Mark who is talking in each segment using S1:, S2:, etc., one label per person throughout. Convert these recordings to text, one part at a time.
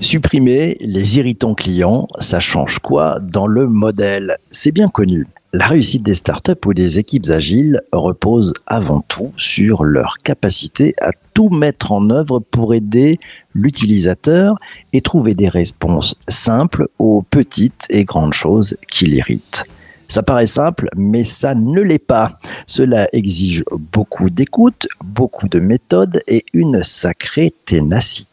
S1: Supprimer les irritants clients, ça change quoi dans le modèle? C'est bien connu. La réussite des startups ou des équipes agiles repose avant tout sur leur capacité à tout mettre en œuvre pour aider l'utilisateur et trouver des réponses simples aux petites et grandes choses qui l'irritent. Ça paraît simple, mais ça ne l'est pas. Cela exige beaucoup d'écoute, beaucoup de méthodes et une sacrée ténacité.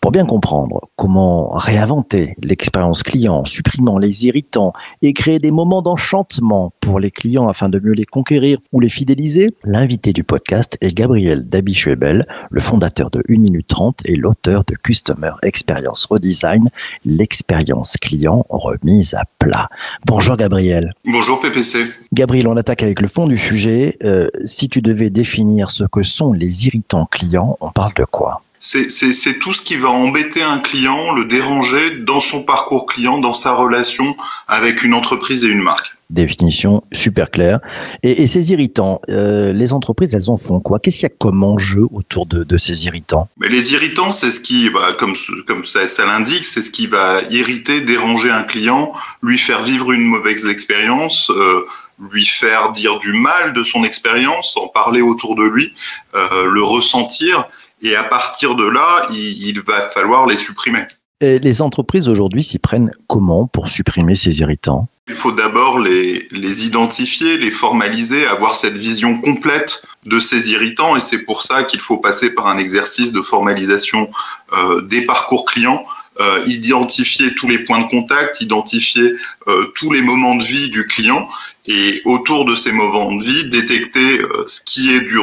S1: Pour bien comprendre comment réinventer l'expérience client, supprimant les irritants et créer des moments d'enchantement pour les clients afin de mieux les conquérir ou les fidéliser, l'invité du podcast est Gabriel Dabichuebel, le fondateur de 1 minute 30 et l'auteur de Customer Experience Redesign, l'expérience client remise à plat. Bonjour Gabriel.
S2: Bonjour PPC.
S1: Gabriel, on attaque avec le fond du sujet. Euh, si tu devais définir ce que sont les irritants clients, on parle de quoi?
S2: C'est tout ce qui va embêter un client, le déranger dans son parcours client, dans sa relation avec une entreprise et une marque.
S1: Définition super claire. Et, ces irritants, euh, les entreprises, elles en font quoi? Qu'est-ce qu'il y a comme enjeu autour de, ces irritants?
S2: Mais Les irritants, c'est ce qui, bah, comme, comme ça, ça l'indique, c'est ce qui va irriter, déranger un client, lui faire vivre une mauvaise expérience. Euh, lui faire dire du mal de son expérience, en parler autour de lui, euh, le ressentir. Et à partir de là, il, va falloir les supprimer.
S1: Et les entreprises aujourd'hui s'y prennent comment pour supprimer ces irritants?
S2: Il faut d'abord les, les, identifier, les formaliser, avoir cette vision complète de ces irritants. Et c'est pour ça qu'il faut passer par un exercice de formalisation euh, des parcours clients. Euh, identifier tous les points de contact, identifier euh, tous les moments de vie du client et autour de ces moments de vie, détecter euh, ce qui est du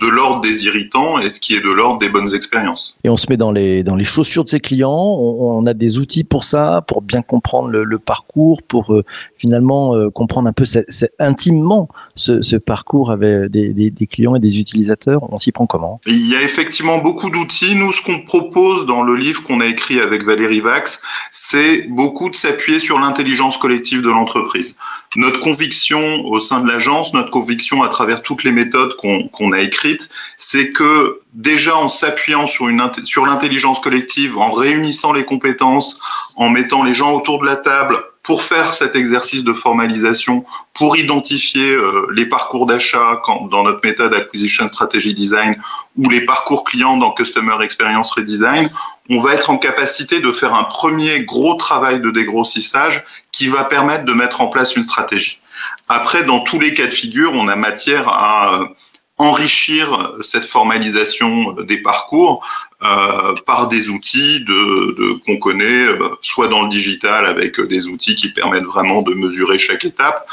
S2: de l'ordre des irritants et ce qui est de l'ordre des bonnes expériences.
S1: Et on se met dans les, dans les chaussures de ses clients, on, a des outils pour ça, pour bien comprendre le, parcours, pour euh, finalement euh, comprendre un peu intimement ce, ce, parcours avec des, des, des, clients et des utilisateurs. On s'y prend comment?
S2: Il y a effectivement beaucoup d'outils. Nous, ce qu'on propose dans le livre qu'on a écrit avec Valérie Vax, c'est beaucoup de s'appuyer sur l'intelligence collective de l'entreprise. Notre conviction au sein de l'agence, notre conviction à travers toutes les méthodes qu'on a écrites, c'est que déjà en s'appuyant sur, l'intelligence collective, en réunissant les compétences, en mettant les gens autour de la table pour faire cet exercice de formalisation, pour identifier euh, les parcours d'achat dans notre méthode Acquisition Strategy Design ou les parcours clients dans Customer Experience Redesign, on va être en capacité de faire un premier gros travail de dégrossissage qui va permettre de mettre en place une stratégie. Après, dans tous les cas de figure, on a matière à euh, enrichir cette formalisation des parcours euh, par des outils de, qu'on connaît, euh, soit dans le digital avec des outils qui permettent vraiment de mesurer chaque étape,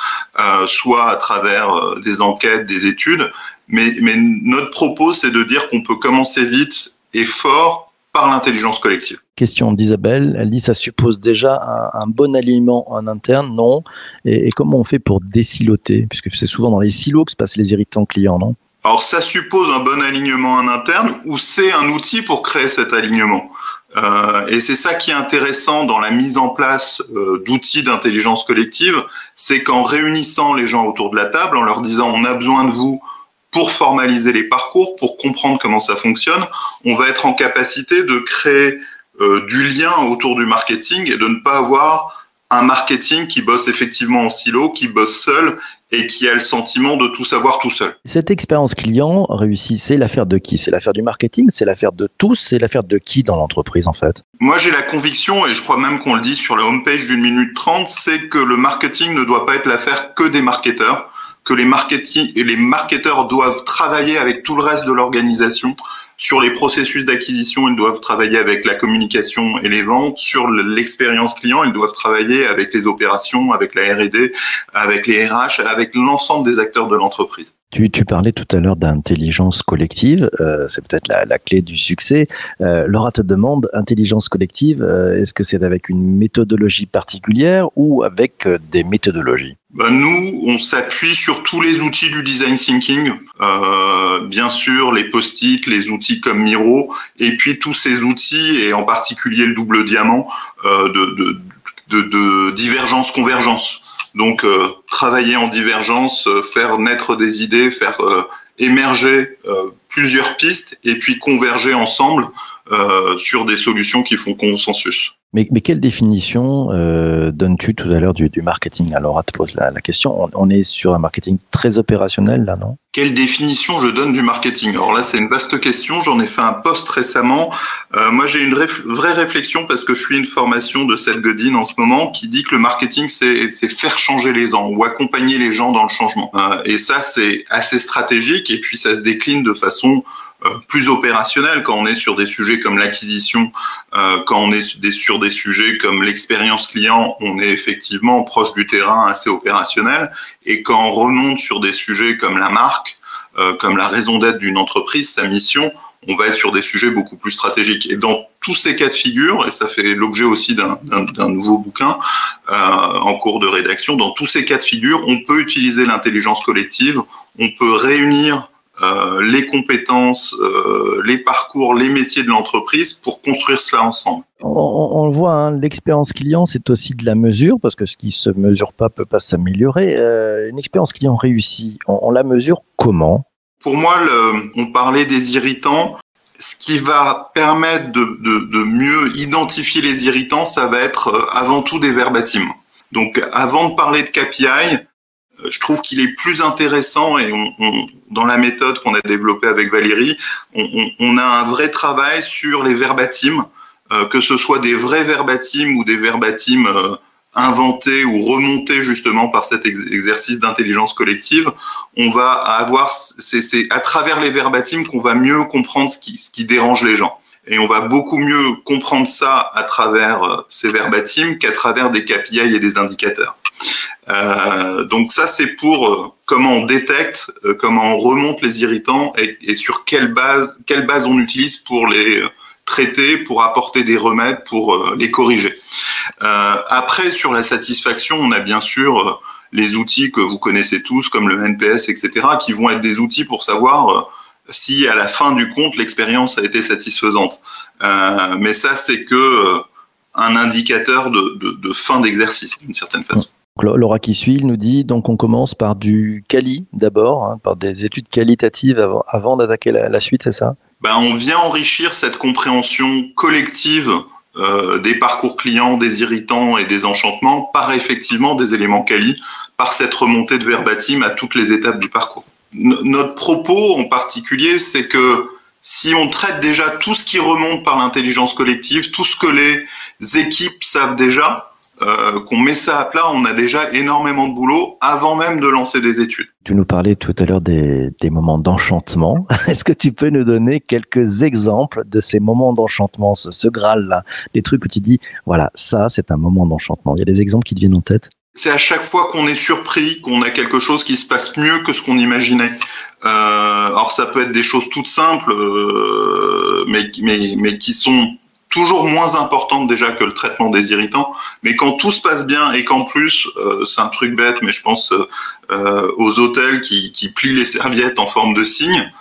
S2: soit à travers des enquêtes, des études. Mais, mais notre propos, c'est de dire qu'on peut commencer vite et fort par l'intelligence collective.
S1: Question d'Isabelle, elle dit ça suppose déjà un, bon alignement en interne, non? Et, comment on fait pour désiloter? Puisque c'est souvent dans les silos que se passent les irritants clients, non?
S2: Alors ça suppose un bon alignement en interne ou c'est un outil pour créer cet alignement? Euh, et c'est ça qui est intéressant dans la mise en place euh, d'outils d'intelligence collective, c'est qu'en réunissant les gens autour de la table, en leur disant on a besoin de vous pour formaliser les parcours, pour comprendre comment ça fonctionne, on va être en capacité de créer euh, du lien autour du marketing et de ne pas avoir un marketing qui bosse effectivement en silo, qui bosse seul et qui a le sentiment de tout savoir tout seul.
S1: Cette expérience client réussie, c'est l'affaire de qui? C'est l'affaire du marketing? C'est l'affaire de tous? C'est l'affaire de qui dans l'entreprise en fait?
S2: Moi j'ai la conviction, et je crois même qu'on le dit sur la homepage d'une minute trente, c'est que le marketing ne doit pas être l'affaire que des marketeurs que les, marketing, les marketeurs doivent travailler avec tout le reste de l'organisation sur les processus d'acquisition, ils doivent travailler avec la communication et les ventes. Sur l'expérience client, ils doivent travailler avec les opérations, avec la R&D, avec les RH, avec l'ensemble des acteurs de l'entreprise.
S1: Tu, tu, parlais tout à l'heure d'intelligence collective, euh, c'est peut-être la, la, clé du succès. Euh, Laura te demande, intelligence collective, euh, est-ce que c'est avec une méthodologie particulière ou avec euh, des méthodologies?
S2: Ben Nous, on s'appuie sur tous les outils du design thinking, euh, bien sûr les post-it, les outils comme Miro, et puis tous ces outils, et en particulier le double diamant, de, de, de, de divergence-convergence. Donc, euh, travailler en divergence, euh, faire naître des idées, faire euh, émerger plusieurs pistes et puis converger ensemble sur des solutions qui font consensus.
S1: Mais, mais quelle définition euh, donnes-tu tout à l'heure du, du, marketing? Alors, te pose la, la question. On, on, est sur un marketing très opérationnel là, non?
S2: Quelle définition je donne du marketing? Alors là, c'est une vaste question. J'en ai fait un post récemment. Euh, moi, j'ai une vraie réflexion parce que je suis une formation de Seth Godin en ce moment qui dit que le marketing, c'est faire changer les gens ou accompagner les gens dans le changement. Euh, et ça, c'est assez stratégique et puis ça se décline de façon plus opérationnel quand on est sur des sujets comme l'acquisition, euh, quand on est sur des sujets comme l'expérience client, on est effectivement proche du terrain, assez opérationnel. Et quand on remonte sur des sujets comme la marque, euh, comme la raison d'être d'une entreprise, sa mission, on va être sur des sujets beaucoup plus stratégiques. Et dans tous ces cas de figure, et ça fait l'objet aussi d'un nouveau bouquin euh, en cours de rédaction, dans tous ces cas de figure, on peut utiliser l'intelligence collective, on peut réunir euh, les compétences, euh, les parcours, les métiers de l'entreprise pour construire cela ensemble.
S1: On, on le voit, hein, l'expérience client, c'est aussi de la mesure, parce que ce qui se mesure pas peut pas s'améliorer. Euh, une expérience client réussie, on, on, la mesure comment?
S2: Pour moi, le, on parlait des irritants. Ce qui va permettre de, de, de mieux identifier les irritants, ça va être avant tout des verbatims. Donc, avant de parler de KPI, je trouve qu'il est plus intéressant et on, on, dans la méthode qu'on a développée avec Valérie, on, on, a un vrai travail sur les verbatims, euh, que ce soit des vrais verbatims ou des verbatims euh, inventés ou remontés justement par cet ex exercice d'intelligence collective. On va avoir, c'est à travers les verbatims qu'on va mieux comprendre ce qui, ce qui dérange les gens. Et on va beaucoup mieux comprendre ça à travers euh, ces verbatims qu'à travers des KPI et des indicateurs. Euh, donc ça, c'est pour euh, comment on détecte, euh, comment on remonte les irritants et, et, sur quelle base, quelle base on utilise pour les traiter, pour apporter des remèdes, pour les corriger. après, sur la satisfaction, on a bien sûr les outils que vous connaissez tous, comme le NPS, etc., qui vont être des outils pour savoir si à la fin du compte l'expérience a été satisfaisante. Euh, mais ça, c'est que un indicateur de, de, de fin d'exercice, d'une certaine façon.
S1: Laura qui suit, il nous dit donc on commence par du quali d'abord, hein, par des études qualitatives avant, avant d'attaquer la, suite, c'est ça?
S2: Ben, On vient enrichir cette compréhension collective euh, des parcours clients, des irritants et des enchantements par effectivement des éléments quali, par cette remontée de verbatim à toutes les étapes du parcours. Notre propos en particulier, c'est que si on traite déjà tout ce qui remonte par l'intelligence collective, tout ce que les équipes savent déjà, euh, qu'on met ça à plat, on a déjà énormément de boulot avant même de lancer des études.
S1: Tu nous parlais tout à l'heure des, des, moments d'enchantement. Est-ce que tu peux nous donner quelques exemples de ces moments d'enchantement, ce, ce Graal-là, des trucs où tu dis, voilà, ça, c'est un moment d'enchantement. Il y a des exemples qui te viennent en tête?
S2: C'est à chaque fois qu'on est surpris, qu'on a quelque chose qui se passe mieux que ce qu'on imaginait. Euh, alors ça peut être des choses toutes simples, euh, mais, mais, mais qui sont toujours moins importante déjà que le traitement des irritants. Mais quand tout se passe bien et qu'en plus, euh, c'est un truc bête, mais je pense euh, aux hôtels qui, qui, plient les serviettes en forme de signe,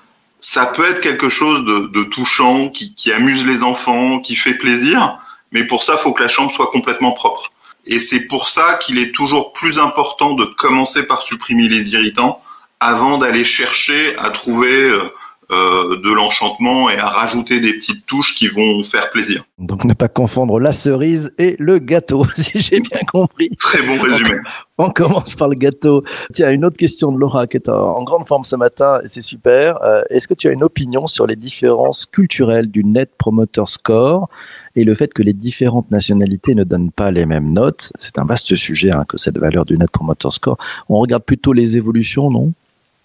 S2: ça peut être quelque chose de, de touchant, qui, qui, amuse les enfants, qui fait plaisir. Mais pour ça, il faut que la chambre soit complètement propre. Et c'est pour ça qu'il est toujours plus important de commencer par supprimer les irritants avant d'aller chercher à trouver euh, euh, de l'enchantement et à rajouter des petites touches qui vont faire plaisir.
S1: Donc ne pas confondre la cerise et le gâteau, si j'ai bien compris.
S2: Très bon résumé.
S1: On commence par le gâteau. Tiens, une autre question de Laura qui est en grande forme ce matin et c'est super. Euh, Est-ce que tu as une opinion sur les différences culturelles du Net Promoter Score et le fait que les différentes nationalités ne donnent pas les mêmes notes? C'est un vaste sujet hein, que cette valeur du Net Promoter Score. On regarde plutôt les évolutions, non?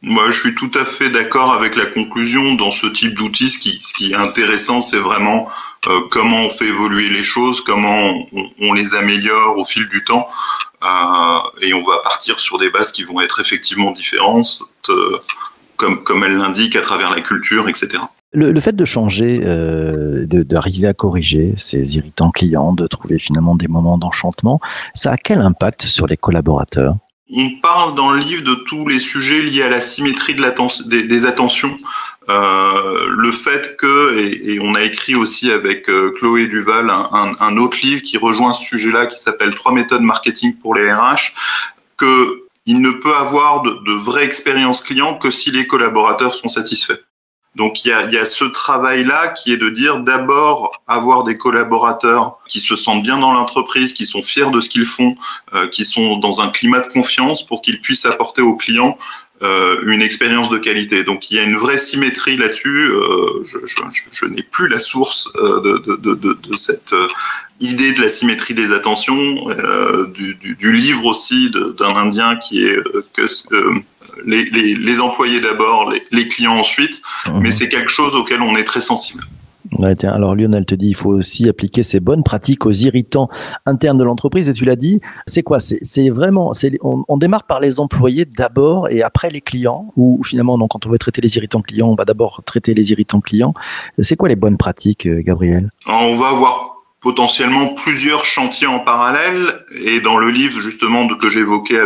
S2: Moi, je suis tout à fait d'accord avec la conclusion. Dans ce type d'outils, ce qui, ce qui est intéressant, c'est vraiment euh, comment on fait évoluer les choses, comment on, on les améliore au fil du temps. Euh, et on va partir sur des bases qui vont être effectivement différentes, euh, comme, comme elle l'indique, à travers la culture, etc.
S1: Le, le fait de changer, euh, d'arriver à corriger ces irritants clients, de trouver finalement des moments d'enchantement, ça a quel impact sur les collaborateurs?
S2: On parle dans le livre de tous les sujets liés à la symétrie de des, attentions. Euh, le fait que, et, on a écrit aussi avec euh, Chloé Duval un, autre livre qui rejoint ce sujet-là qui s'appelle Trois méthodes marketing pour les RH, que il ne peut avoir de, de vraie expérience client que si les collaborateurs sont satisfaits. Donc il y a, y a, ce travail-là qui est de dire d'abord avoir des collaborateurs qui se sentent bien dans l'entreprise, qui sont fiers de ce qu'ils font, euh, qui sont dans un climat de confiance pour qu'ils puissent apporter aux clients euh, une expérience de qualité. Donc il y a une vraie symétrie là-dessus. Euh, je, je, je n'ai plus la source euh, de, de, de, de, cette euh, idée de la symétrie des attentions, euh, du, du, du, livre aussi d'un Indien qui est que les, les, les, employés d'abord, les, les, clients ensuite, mmh. mais c'est quelque chose auquel on est très sensible.
S1: Ouais, tiens, alors Lionel te dit il faut aussi appliquer ces bonnes pratiques aux irritants internes de l'entreprise et tu l'as dit, c'est quoi? C'est vraiment, on, on, démarre par les employés d'abord et après les clients ou finalement non, quand on veut traiter les irritants clients, on va d'abord traiter les irritants clients. C'est quoi les bonnes pratiques, euh, Gabriel?
S2: On va avoir potentiellement plusieurs chantiers en parallèle et dans le livre justement que j'évoquais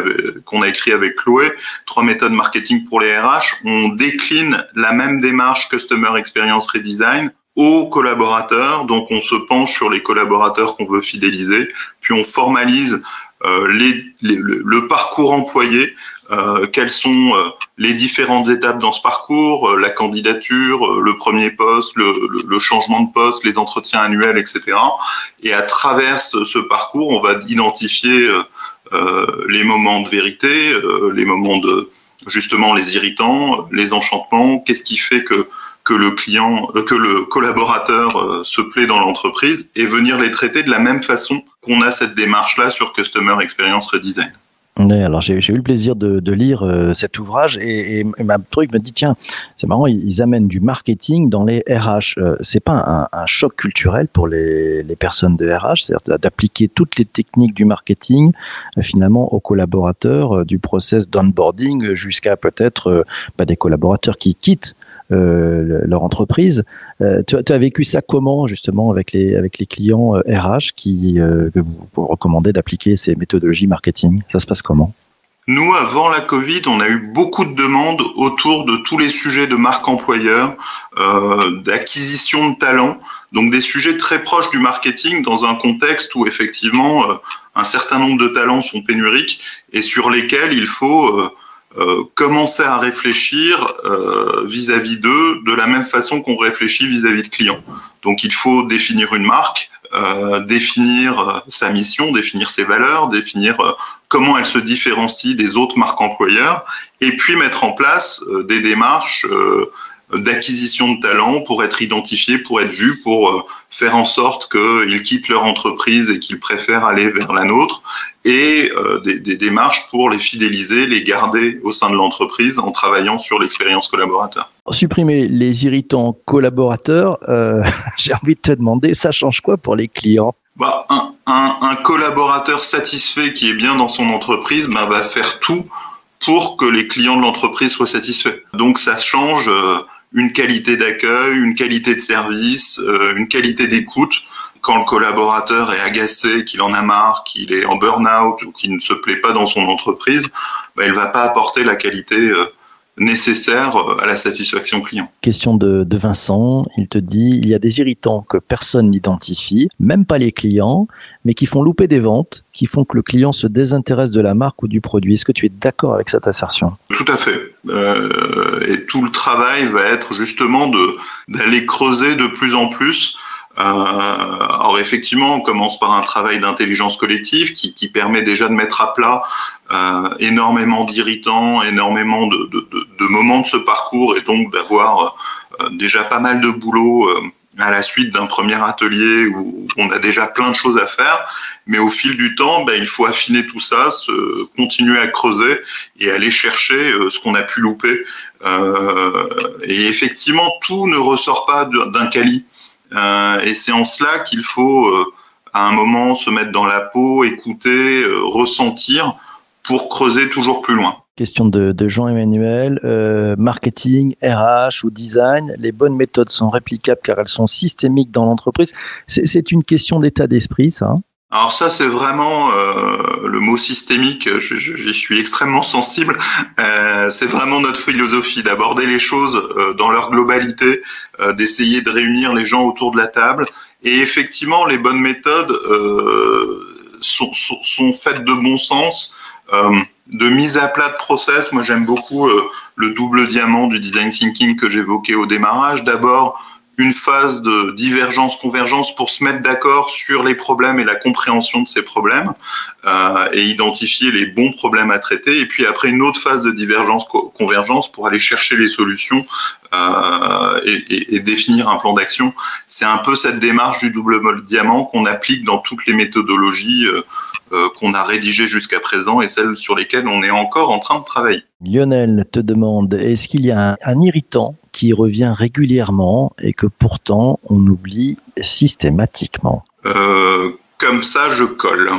S2: qu'on a écrit avec Chloé trois méthodes marketing pour les RH on décline la même démarche customer experience redesign aux collaborateurs. Donc on se penche sur les collaborateurs qu'on veut fidéliser, puis on formalise euh, les, les, le, le, parcours employé, euh, quelles sont euh, les différentes étapes dans ce parcours, euh, la candidature, euh, le premier poste, le, changement de poste, les entretiens annuels, etc. Et à travers ce, parcours, on va identifier euh, les moments de vérité, les moments de justement les irritants, les enchantements, qu'est-ce qui fait que que le client, euh, que le collaborateur euh, se plaît dans l'entreprise et venir les traiter de la même façon qu'on a cette démarche-là sur Customer Experience Redesign.
S1: Alors j'ai eu le plaisir de, lire euh, cet ouvrage et, et, ma truc me dit tiens c'est marrant ils, amènent du marketing dans les RH euh, c'est pas un, choc culturel pour les, les personnes de RH c'est-à-dire d'appliquer toutes les techniques du marketing euh, finalement aux collaborateurs euh, du process d'onboarding jusqu'à peut-être bah, des collaborateurs qui quittent euh, leur entreprise. Euh, tu, as vécu ça comment justement avec les, avec les clients RH euh, qui, que vous, recommandez d'appliquer ces méthodologies marketing? Ça se passe comment?
S2: Nous, avant la Covid, on a eu beaucoup de demandes autour de tous les sujets de marque employeur, d'acquisition de talents, donc des sujets très proches du marketing dans un contexte où effectivement un certain nombre de talents sont pénuriques et sur lesquels il faut euh, commencer à réfléchir euh, vis-à-vis d'eux de la même façon qu'on réfléchit vis-à-vis de clients. Donc il faut définir une marque, euh, définir euh, sa mission, définir ses valeurs, définir comment elle se différencie des autres marques employeurs, et puis mettre en place des démarches d'acquisition de talents pour être identifiés, pour être vus, pour euh, faire en sorte qu'ils quittent leur entreprise et qu'ils préfèrent aller vers la nôtre, et euh, des, des, démarches pour les fidéliser, les garder au sein de l'entreprise en travaillant sur l'expérience collaborateur.
S1: Supprimer les irritants collaborateurs, euh, j'ai envie de te demander, ça change quoi pour les clients?
S2: Bah, un, un, un, collaborateur satisfait qui est bien dans son entreprise bah, va faire tout pour que les clients de l'entreprise soient satisfaits. Donc ça change euh, une qualité d'accueil, une qualité de service, euh, une qualité d'écoute. Quand le collaborateur est agacé, qu'il en a marre, qu'il est en burn-out ou qu'il ne se plaît pas dans son entreprise, bah, il ne va pas apporter la qualité euh, nécessaire euh, à la satisfaction client.
S1: Question de, de, Vincent, il te dit, il y a des irritants que personne n'identifie, même pas les clients, mais qui font louper des ventes, qui font que le client se désintéresse de la marque ou du produit. Est-ce que tu es d'accord avec cette assertion?
S2: Tout à fait. Euh, et tout le travail va être justement d'aller creuser de plus en plus alors effectivement, on commence par un travail d'intelligence collective qui, qui, permet déjà de mettre à plat euh, énormément d'irritants, énormément de, de, de, de, moments de ce parcours et donc d'avoir euh, déjà pas mal de boulot euh, à la suite d'un premier atelier où on a déjà plein de choses à faire, mais au fil du temps, ben, il faut affiner tout ça, se, continuer à creuser et aller chercher euh, ce qu'on a pu louper. Euh, et effectivement, tout ne ressort pas d'un quali. Euh, et c'est en cela qu'il faut euh, à un moment se mettre dans la peau, écouter, euh, ressentir pour creuser toujours plus loin.
S1: Question de, Jean-Emmanuel, marketing, RH ou design, les bonnes méthodes sont réplicables car elles sont systémiques dans l'entreprise. C'est une question d'état d'esprit, ça hein?
S2: Alors ça, c'est vraiment euh, le mot systémique. J'y suis extrêmement sensible. Euh, c'est vraiment notre philosophie d'aborder les choses euh, dans leur globalité, euh, d'essayer de réunir les gens autour de la table. Et effectivement, les bonnes méthodes euh, sont, faites de bon sens. de mise à plat de process. Moi, j'aime beaucoup le double diamant du design thinking que j'évoquais au démarrage. D'abord, une phase de divergence convergence pour se mettre d'accord sur les problèmes et la compréhension de ces problèmes euh, et identifier les bons problèmes à traiter. Et puis après une autre phase de divergence convergence pour aller chercher les solutions euh, et, et, définir un plan d'action. C'est un peu cette démarche du double diamant qu'on applique dans toutes les méthodologies euh, euh, qu'on a rédigées jusqu'à présent et celles sur lesquelles on est encore en train de travailler.
S1: Lionel te demande est-ce qu'il y a un irritant qui revient régulièrement et que pourtant on oublie systématiquement
S2: euh, Comme ça, je colle.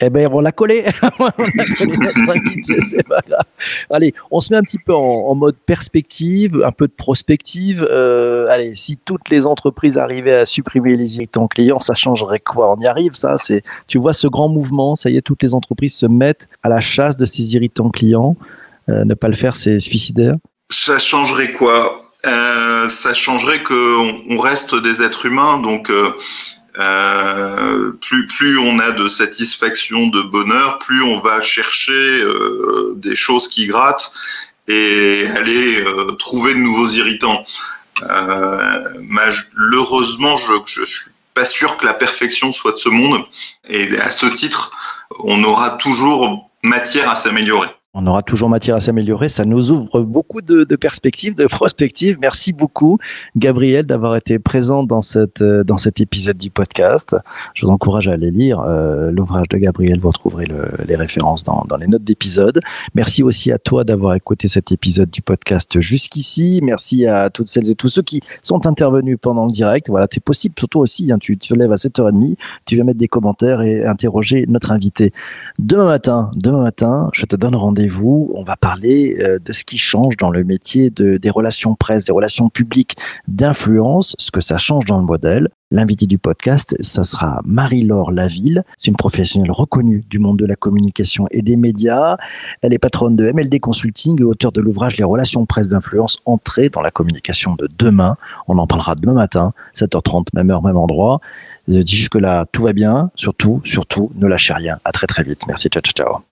S1: Eh ben, on l'a collé. Allez, on se met un petit peu en, mode perspective, un peu de prospective. Euh, allez, si toutes les entreprises arrivaient à supprimer les irritants clients, ça changerait quoi? On y arrive, ça? C'est, tu vois ce grand mouvement. Ça y est, toutes les entreprises se mettent à la chasse de ces irritants clients. Euh, ne pas le faire, c'est suicidaire?
S2: Ça changerait quoi? Euh, ça changerait qu'on on reste des êtres humains, donc euh, euh, plus plus on a de satisfaction, de bonheur, plus on va chercher des choses qui grattent et aller trouver de nouveaux irritants. Malheureusement, je, je, je suis pas sûr que la perfection soit de ce monde, et à ce titre, on aura toujours matière à s'améliorer
S1: on aura toujours matière à s'améliorer. Ça nous ouvre beaucoup de, perspectives, de prospectives. Merci beaucoup, Gabriel, d'avoir été présent dans, cette, euh, dans cet épisode du podcast. Je vous encourage à aller lire euh, l'ouvrage de Gabriel. Vous retrouverez les références dans, dans les notes d'épisode. Merci aussi à toi d'avoir écouté cet épisode du podcast jusqu'ici. Merci à toutes celles et tous ceux qui sont intervenus pendant le direct. Voilà, c'est possible, toi aussi. Hein, tu te lèves à 7h30, tu viens mettre des commentaires et interroger notre invité. Demain matin, demain matin, je te donne rendez-vous vous On va parler euh, de ce qui change dans le métier de, des relations presse, des relations publiques, d'influence, ce que ça change dans le modèle. L'invité du podcast, ça sera Marie-Laure Laville. C'est une professionnelle reconnue du monde de la communication et des médias. Elle est patronne de MLD Consulting et auteur de l'ouvrage Les relations presse d'influence entrée dans la communication de demain. On en parlera demain matin, 7h30, même heure, même endroit. Jusque-là, tout va bien. Surtout, surtout, ne lâchez rien. À très très vite. Merci. Ciao, ciao, ciao.